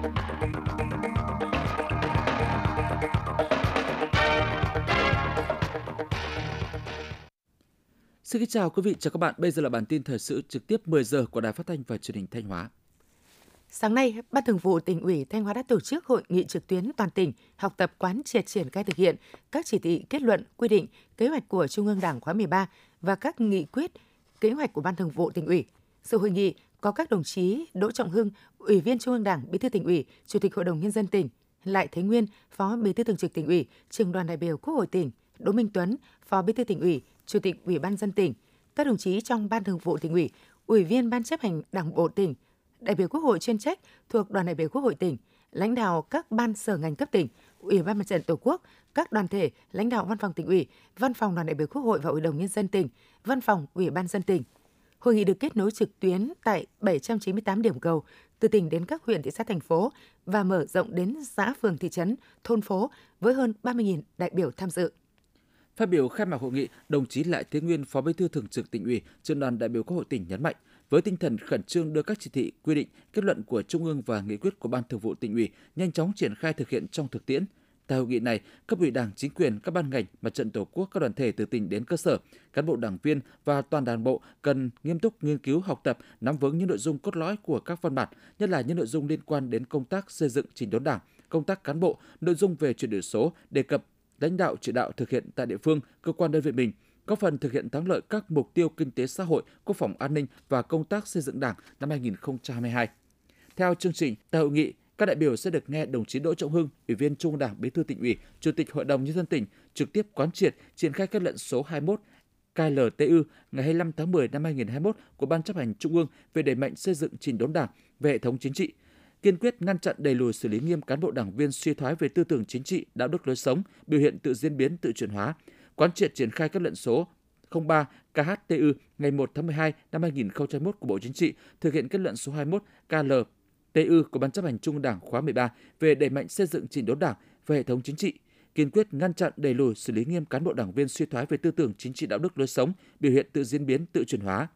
Xin kính chào quý vị, chào các bạn. Bây giờ là bản tin thời sự trực tiếp 10 giờ của Đài Phát thanh và Truyền hình Thanh Hóa. Sáng nay, Ban Thường vụ tỉnh ủy Thanh Hóa đã tổ chức hội nghị trực tuyến toàn tỉnh học tập quán triệt triển khai thực hiện các chỉ thị, kết luận, quy định, kế hoạch của Trung ương Đảng khóa 13 và các nghị quyết, kế hoạch của Ban Thường vụ tỉnh ủy. Sự hội nghị có các đồng chí Đỗ Trọng Hưng, Ủy viên Trung ương Đảng, Bí thư tỉnh ủy, Chủ tịch Hội đồng nhân dân tỉnh, Lại Thế Nguyên, Phó Bí thư Thường trực tỉnh ủy, Trường đoàn đại biểu Quốc hội tỉnh, Đỗ Minh Tuấn, Phó Bí thư tỉnh ủy, Chủ tịch Ủy ban dân tỉnh, các đồng chí trong Ban Thường vụ tỉnh ủy, Ủy viên Ban chấp hành Đảng bộ tỉnh, đại biểu Quốc hội chuyên trách thuộc đoàn đại biểu Quốc hội tỉnh, lãnh đạo các ban sở ngành cấp tỉnh, Ủy ban Mặt trận Tổ quốc, các đoàn thể, lãnh đạo Văn phòng tỉnh ủy, Văn phòng đoàn đại biểu Quốc hội và Hội đồng nhân dân tỉnh, Văn phòng Ủy ban dân tỉnh. Hội nghị được kết nối trực tuyến tại 798 điểm cầu từ tỉnh đến các huyện, thị xã, thành phố và mở rộng đến xã, phường, thị trấn, thôn phố với hơn 30.000 đại biểu tham dự. Phát biểu khai mạc hội nghị, đồng chí Lại Thế Nguyên, Phó Bí thư Thường trực tỉnh ủy, trưởng đoàn đại biểu Quốc hội tỉnh nhấn mạnh, với tinh thần khẩn trương đưa các chỉ thị, quy định, kết luận của Trung ương và nghị quyết của Ban Thường vụ tỉnh ủy nhanh chóng triển khai thực hiện trong thực tiễn. Tại hội nghị này, cấp ủy Đảng, chính quyền, các ban ngành, mặt trận Tổ quốc, các đoàn thể từ tỉnh đến cơ sở, cán bộ đảng viên và toàn đảng bộ cần nghiêm túc nghiên cứu, học tập, nắm vững những nội dung cốt lõi của các văn bản, nhất là những nội dung liên quan đến công tác xây dựng chỉnh đốn Đảng, công tác cán bộ, nội dung về chuyển đổi số, đề cập lãnh đạo chỉ đạo thực hiện tại địa phương, cơ quan đơn vị mình, góp phần thực hiện thắng lợi các mục tiêu kinh tế xã hội, quốc phòng an ninh và công tác xây dựng Đảng năm 2022. Theo chương trình, tại hội nghị, các đại biểu sẽ được nghe đồng chí Đỗ Trọng Hưng, Ủy viên Trung Đảng, Bí thư tỉnh ủy, Chủ tịch Hội đồng nhân dân tỉnh trực tiếp quán triệt triển khai kết luận số 21 KLTU ngày 25 tháng 10 năm 2021 của Ban chấp hành Trung ương về đẩy mạnh xây dựng chỉnh đốn Đảng về hệ thống chính trị, kiên quyết ngăn chặn đẩy lùi xử lý nghiêm cán bộ đảng viên suy thoái về tư tưởng chính trị, đạo đức lối sống, biểu hiện tự diễn biến, tự chuyển hóa, quán triệt triển khai kết luận số 03 KHTU ngày 1 tháng 12 năm 2021 của Bộ Chính trị thực hiện kết luận số 21 TU của Ban chấp hành Trung Đảng khóa 13 về đẩy mạnh xây dựng chỉnh đốn Đảng và hệ thống chính trị, kiên quyết ngăn chặn đẩy lùi xử lý nghiêm cán bộ đảng viên suy thoái về tư tưởng chính trị đạo đức lối sống, biểu hiện tự diễn biến, tự chuyển hóa,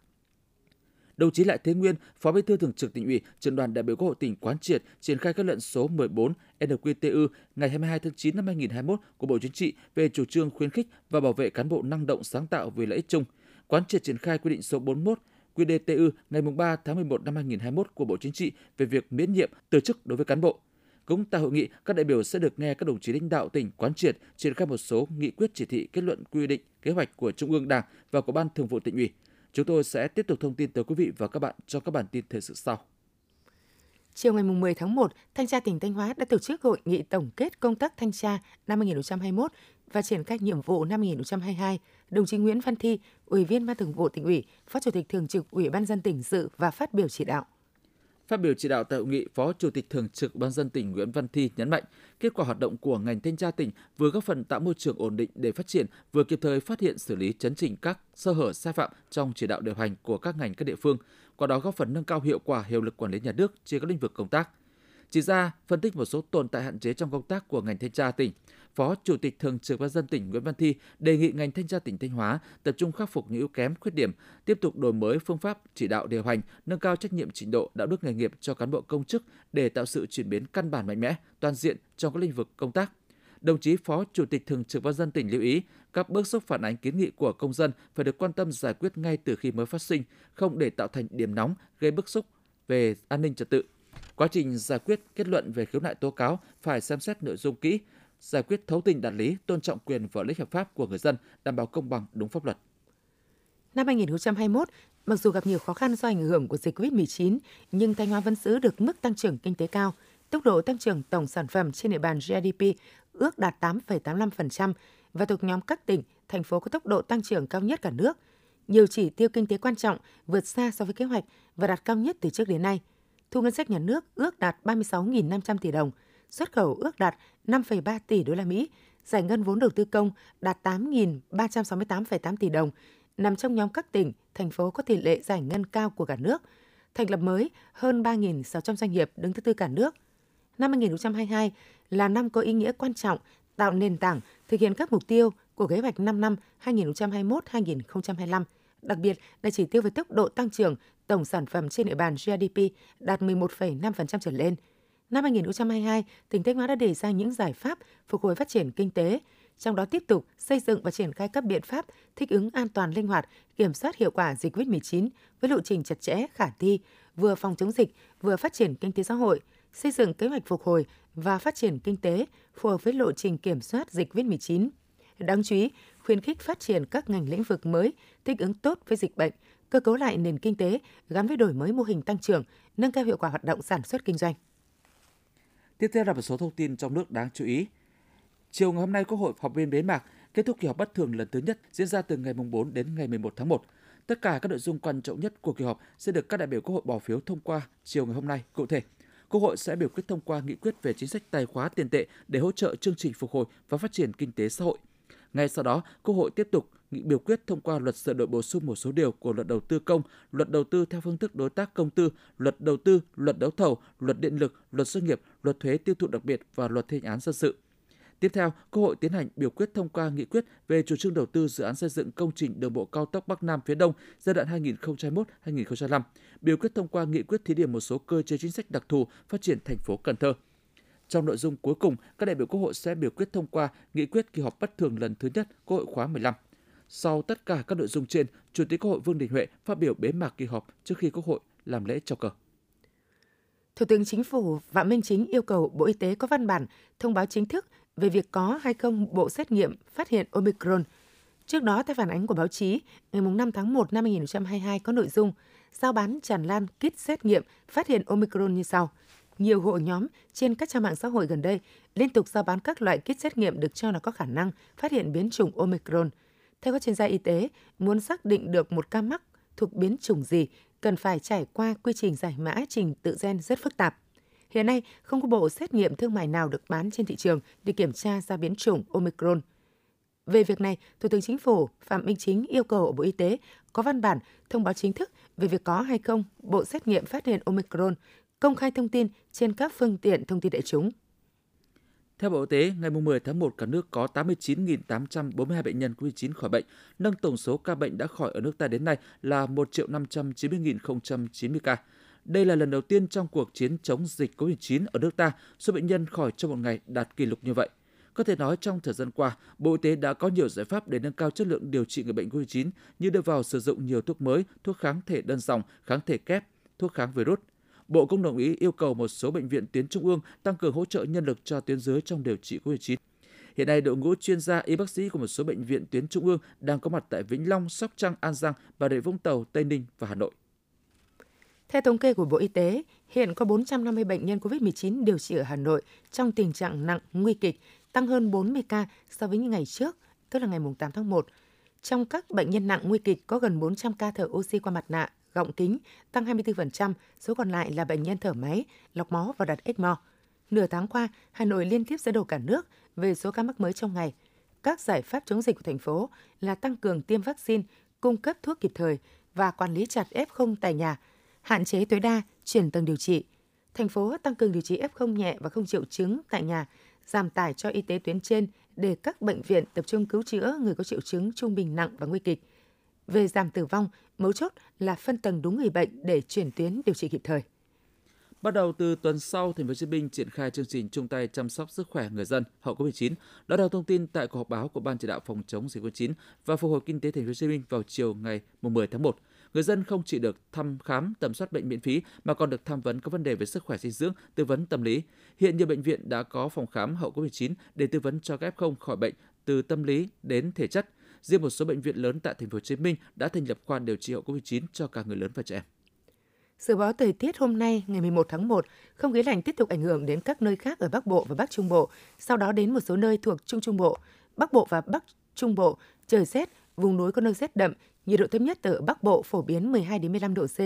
Đồng chí Lại Thế Nguyên, Phó Bí thư Thường trực Tỉnh ủy, Trưởng đoàn đại biểu Quốc hội tỉnh quán triệt triển khai kết luận số 14 NQTU ngày 22 tháng 9 năm 2021 của Bộ Chính trị về chủ trương khuyến khích và bảo vệ cán bộ năng động sáng tạo vì lợi ích chung. Quán triệt triển khai quy định số 41 QĐTU ngày 3 tháng 11 năm 2021 của Bộ Chính trị về việc miễn nhiệm từ chức đối với cán bộ. Cũng tại hội nghị, các đại biểu sẽ được nghe các đồng chí lãnh đạo tỉnh quán triệt triển khai một số nghị quyết chỉ thị kết luận quy định kế hoạch của Trung ương Đảng và của Ban Thường vụ tỉnh ủy. Chúng tôi sẽ tiếp tục thông tin tới quý vị và các bạn trong các bản tin thời sự sau. Chiều ngày 10 tháng 1, Thanh tra tỉnh Thanh Hóa đã tổ chức hội nghị tổng kết công tác thanh tra năm 2021 và triển khai nhiệm vụ năm 2022. Đồng chí Nguyễn Văn Thi, Ủy viên Ban Thường vụ tỉnh ủy, Phó Chủ tịch Thường trực Ủy ban dân tỉnh dự và phát biểu chỉ đạo. Phát biểu chỉ đạo tại hội nghị, Phó Chủ tịch Thường trực Ban dân tỉnh Nguyễn Văn Thi nhấn mạnh, kết quả hoạt động của ngành thanh tra tỉnh vừa góp phần tạo môi trường ổn định để phát triển, vừa kịp thời phát hiện xử lý chấn chỉnh các sơ hở sai phạm trong chỉ đạo điều hành của các ngành các địa phương, qua đó góp phần nâng cao hiệu quả hiệu lực quản lý nhà nước trên các lĩnh vực công tác. Chỉ ra, phân tích một số tồn tại hạn chế trong công tác của ngành thanh tra tỉnh, Phó Chủ tịch Thường trực Ban dân tỉnh Nguyễn Văn Thi đề nghị ngành thanh tra tỉnh Thanh Hóa tập trung khắc phục những yếu kém, khuyết điểm, tiếp tục đổi mới phương pháp chỉ đạo điều hành, nâng cao trách nhiệm trình độ đạo đức nghề nghiệp cho cán bộ công chức để tạo sự chuyển biến căn bản mạnh mẽ, toàn diện trong các lĩnh vực công tác. Đồng chí Phó Chủ tịch Thường trực Ban dân tỉnh lưu ý các bước xúc phản ánh kiến nghị của công dân phải được quan tâm giải quyết ngay từ khi mới phát sinh, không để tạo thành điểm nóng gây bức xúc về an ninh trật tự. Quá trình giải quyết kết luận về khiếu nại tố cáo phải xem xét nội dung kỹ, giải quyết thấu tình đạt lý, tôn trọng quyền và lợi ích hợp pháp của người dân, đảm bảo công bằng đúng pháp luật. Năm 2021, mặc dù gặp nhiều khó khăn do ảnh hưởng của dịch COVID-19, nhưng Thanh Hóa vẫn giữ được mức tăng trưởng kinh tế cao. Tốc độ tăng trưởng tổng sản phẩm trên địa bàn GDP ước đạt 8,85% và thuộc nhóm các tỉnh, thành phố có tốc độ tăng trưởng cao nhất cả nước. Nhiều chỉ tiêu kinh tế quan trọng vượt xa so với kế hoạch và đạt cao nhất từ trước đến nay. Thu ngân sách nhà nước ước đạt 36.500 tỷ đồng, xuất khẩu ước đạt 5,3 tỷ đô la Mỹ, giải ngân vốn đầu tư công đạt 8.368,8 tỷ đồng, nằm trong nhóm các tỉnh, thành phố có tỷ lệ giải ngân cao của cả nước. Thành lập mới hơn 3.600 doanh nghiệp đứng thứ tư cả nước. Năm 2022 là năm có ý nghĩa quan trọng tạo nền tảng thực hiện các mục tiêu của kế hoạch 5 năm 2021-2025, đặc biệt là chỉ tiêu về tốc độ tăng trưởng tổng sản phẩm trên địa bàn GDP đạt 11,5% trở lên – Năm 2022, tỉnh Thanh Hóa đã đề ra những giải pháp phục hồi phát triển kinh tế, trong đó tiếp tục xây dựng và triển khai các biện pháp thích ứng an toàn linh hoạt, kiểm soát hiệu quả dịch COVID-19 với lộ trình chặt chẽ, khả thi, vừa phòng chống dịch, vừa phát triển kinh tế xã hội, xây dựng kế hoạch phục hồi và phát triển kinh tế phù hợp với lộ trình kiểm soát dịch COVID-19. Đáng chú ý, khuyến khích phát triển các ngành lĩnh vực mới thích ứng tốt với dịch bệnh, cơ cấu lại nền kinh tế gắn với đổi mới mô hình tăng trưởng, nâng cao hiệu quả hoạt động sản xuất kinh doanh. Tiếp theo là một số thông tin trong nước đáng chú ý. Chiều ngày hôm nay, Quốc hội họp viên bế mạc kết thúc kỳ họp bất thường lần thứ nhất diễn ra từ ngày 4 đến ngày 11 tháng 1. Tất cả các nội dung quan trọng nhất của kỳ họp sẽ được các đại biểu Quốc hội bỏ phiếu thông qua chiều ngày hôm nay. Cụ thể, Quốc hội sẽ biểu quyết thông qua nghị quyết về chính sách tài khóa tiền tệ để hỗ trợ chương trình phục hồi và phát triển kinh tế xã hội. Ngay sau đó, Quốc hội tiếp tục nghị biểu quyết thông qua luật sửa đổi bổ sung một số điều của luật đầu tư công, luật đầu tư theo phương thức đối tác công tư, luật đầu tư, luật đấu thầu, luật điện lực, luật doanh nghiệp, luật thuế tiêu thụ đặc biệt và luật thi hành án dân sự. Tiếp theo, Quốc hội tiến hành biểu quyết thông qua nghị quyết về chủ trương đầu tư dự án xây dựng công trình đường bộ cao tốc Bắc Nam phía Đông giai đoạn 2021-2025, biểu quyết thông qua nghị quyết thí điểm một số cơ chế chính sách đặc thù phát triển thành phố Cần Thơ. Trong nội dung cuối cùng, các đại biểu Quốc hội sẽ biểu quyết thông qua nghị quyết kỳ họp bất thường lần thứ nhất Quốc hội khóa 15. Sau tất cả các nội dung trên, Chủ tịch Quốc hội Vương Đình Huệ phát biểu bế mạc kỳ họp trước khi Quốc hội làm lễ chào cờ. Thủ tướng Chính phủ Phạm Minh Chính yêu cầu Bộ Y tế có văn bản thông báo chính thức về việc có hay không bộ xét nghiệm phát hiện Omicron. Trước đó, theo phản ánh của báo chí, ngày 5 tháng 1 năm 2022 có nội dung giao bán tràn lan kit xét nghiệm phát hiện Omicron như sau. Nhiều hội nhóm trên các trang mạng xã hội gần đây liên tục giao bán các loại kit xét nghiệm được cho là có khả năng phát hiện biến chủng Omicron. Theo các chuyên gia y tế, muốn xác định được một ca mắc thuộc biến chủng gì cần phải trải qua quy trình giải mã trình tự gen rất phức tạp. Hiện nay, không có bộ xét nghiệm thương mại nào được bán trên thị trường để kiểm tra ra biến chủng Omicron. Về việc này, Thủ tướng Chính phủ Phạm Minh Chính yêu cầu Bộ Y tế có văn bản thông báo chính thức về việc có hay không bộ xét nghiệm phát hiện Omicron, công khai thông tin trên các phương tiện thông tin đại chúng. Theo Bộ Y tế, ngày 10 tháng 1, cả nước có 89.842 bệnh nhân COVID-19 khỏi bệnh, nâng tổng số ca bệnh đã khỏi ở nước ta đến nay là 1.590.090 ca. Đây là lần đầu tiên trong cuộc chiến chống dịch COVID-19 ở nước ta, số bệnh nhân khỏi trong một ngày đạt kỷ lục như vậy. Có thể nói trong thời gian qua, Bộ Y tế đã có nhiều giải pháp để nâng cao chất lượng điều trị người bệnh COVID-19 như đưa vào sử dụng nhiều thuốc mới, thuốc kháng thể đơn dòng, kháng thể kép, thuốc kháng virus. Bộ cũng đồng ý yêu cầu một số bệnh viện tuyến trung ương tăng cường hỗ trợ nhân lực cho tuyến dưới trong điều trị COVID-19. Hiện nay, đội ngũ chuyên gia y bác sĩ của một số bệnh viện tuyến trung ương đang có mặt tại Vĩnh Long, Sóc Trăng, An Giang, Bà Rịa Vũng Tàu, Tây Ninh và Hà Nội. Theo thống kê của Bộ Y tế, hiện có 450 bệnh nhân COVID-19 điều trị ở Hà Nội trong tình trạng nặng, nguy kịch, tăng hơn 40 ca so với những ngày trước, tức là ngày 8 tháng 1. Trong các bệnh nhân nặng nguy kịch có gần 400 ca thở oxy qua mặt nạ, gọng kính, tăng 24%, số còn lại là bệnh nhân thở máy, lọc máu và đặt ECMO. Nửa tháng qua, Hà Nội liên tiếp dẫn đầu cả nước về số ca mắc mới trong ngày. Các giải pháp chống dịch của thành phố là tăng cường tiêm vaccine, cung cấp thuốc kịp thời và quản lý chặt F0 tại nhà – hạn chế tối đa chuyển tầng điều trị. Thành phố tăng cường điều trị F0 nhẹ và không triệu chứng tại nhà, giảm tải cho y tế tuyến trên để các bệnh viện tập trung cứu chữa người có triệu chứng trung bình nặng và nguy kịch. Về giảm tử vong, mấu chốt là phân tầng đúng người bệnh để chuyển tuyến điều trị kịp thời. Bắt đầu từ tuần sau, Thành phố Hồ Chí Minh triển khai chương trình chung tay chăm sóc sức khỏe người dân hậu Covid-19. Đó là thông tin tại cuộc họp báo của Ban chỉ đạo phòng chống dịch Covid-19 và phục hồi kinh tế Thành phố Hồ Chí Minh vào chiều ngày 10 tháng 1 người dân không chỉ được thăm khám, tầm soát bệnh miễn phí mà còn được tham vấn các vấn đề về sức khỏe dinh dưỡng, tư vấn tâm lý. Hiện nhiều bệnh viện đã có phòng khám hậu Covid-19 để tư vấn cho các F0 khỏi bệnh từ tâm lý đến thể chất. Riêng một số bệnh viện lớn tại thành phố Hồ Chí Minh đã thành lập khoa điều trị hậu Covid-19 cho cả người lớn và trẻ em. Dự báo thời tiết hôm nay ngày 11 tháng 1, không khí lạnh tiếp tục ảnh hưởng đến các nơi khác ở Bắc Bộ và Bắc Trung Bộ, sau đó đến một số nơi thuộc Trung Trung Bộ. Bắc Bộ và Bắc Trung Bộ trời rét, vùng núi có nơi rét đậm, nhiệt độ thấp nhất ở Bắc Bộ phổ biến 12 đến 15 độ C,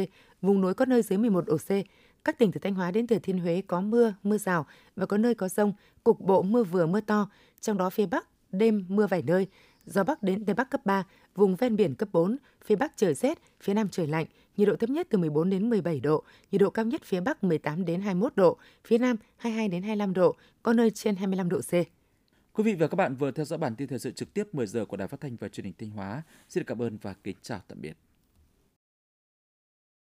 vùng núi có nơi dưới 11 độ C. Các tỉnh từ Thanh Hóa đến Thừa Thiên Huế có mưa, mưa rào và có nơi có rông, cục bộ mưa vừa mưa to, trong đó phía Bắc đêm mưa vài nơi, gió Bắc đến Tây Bắc cấp 3, vùng ven biển cấp 4, phía Bắc trời rét, phía Nam trời lạnh, nhiệt độ thấp nhất từ 14 đến 17 độ, nhiệt độ cao nhất phía Bắc 18 đến 21 độ, phía Nam 22 đến 25 độ, có nơi trên 25 độ C. Quý vị và các bạn vừa theo dõi bản tin thời sự trực tiếp 10 giờ của Đài Phát thanh và Truyền hình Thanh Hóa. Xin cảm ơn và kính chào tạm biệt.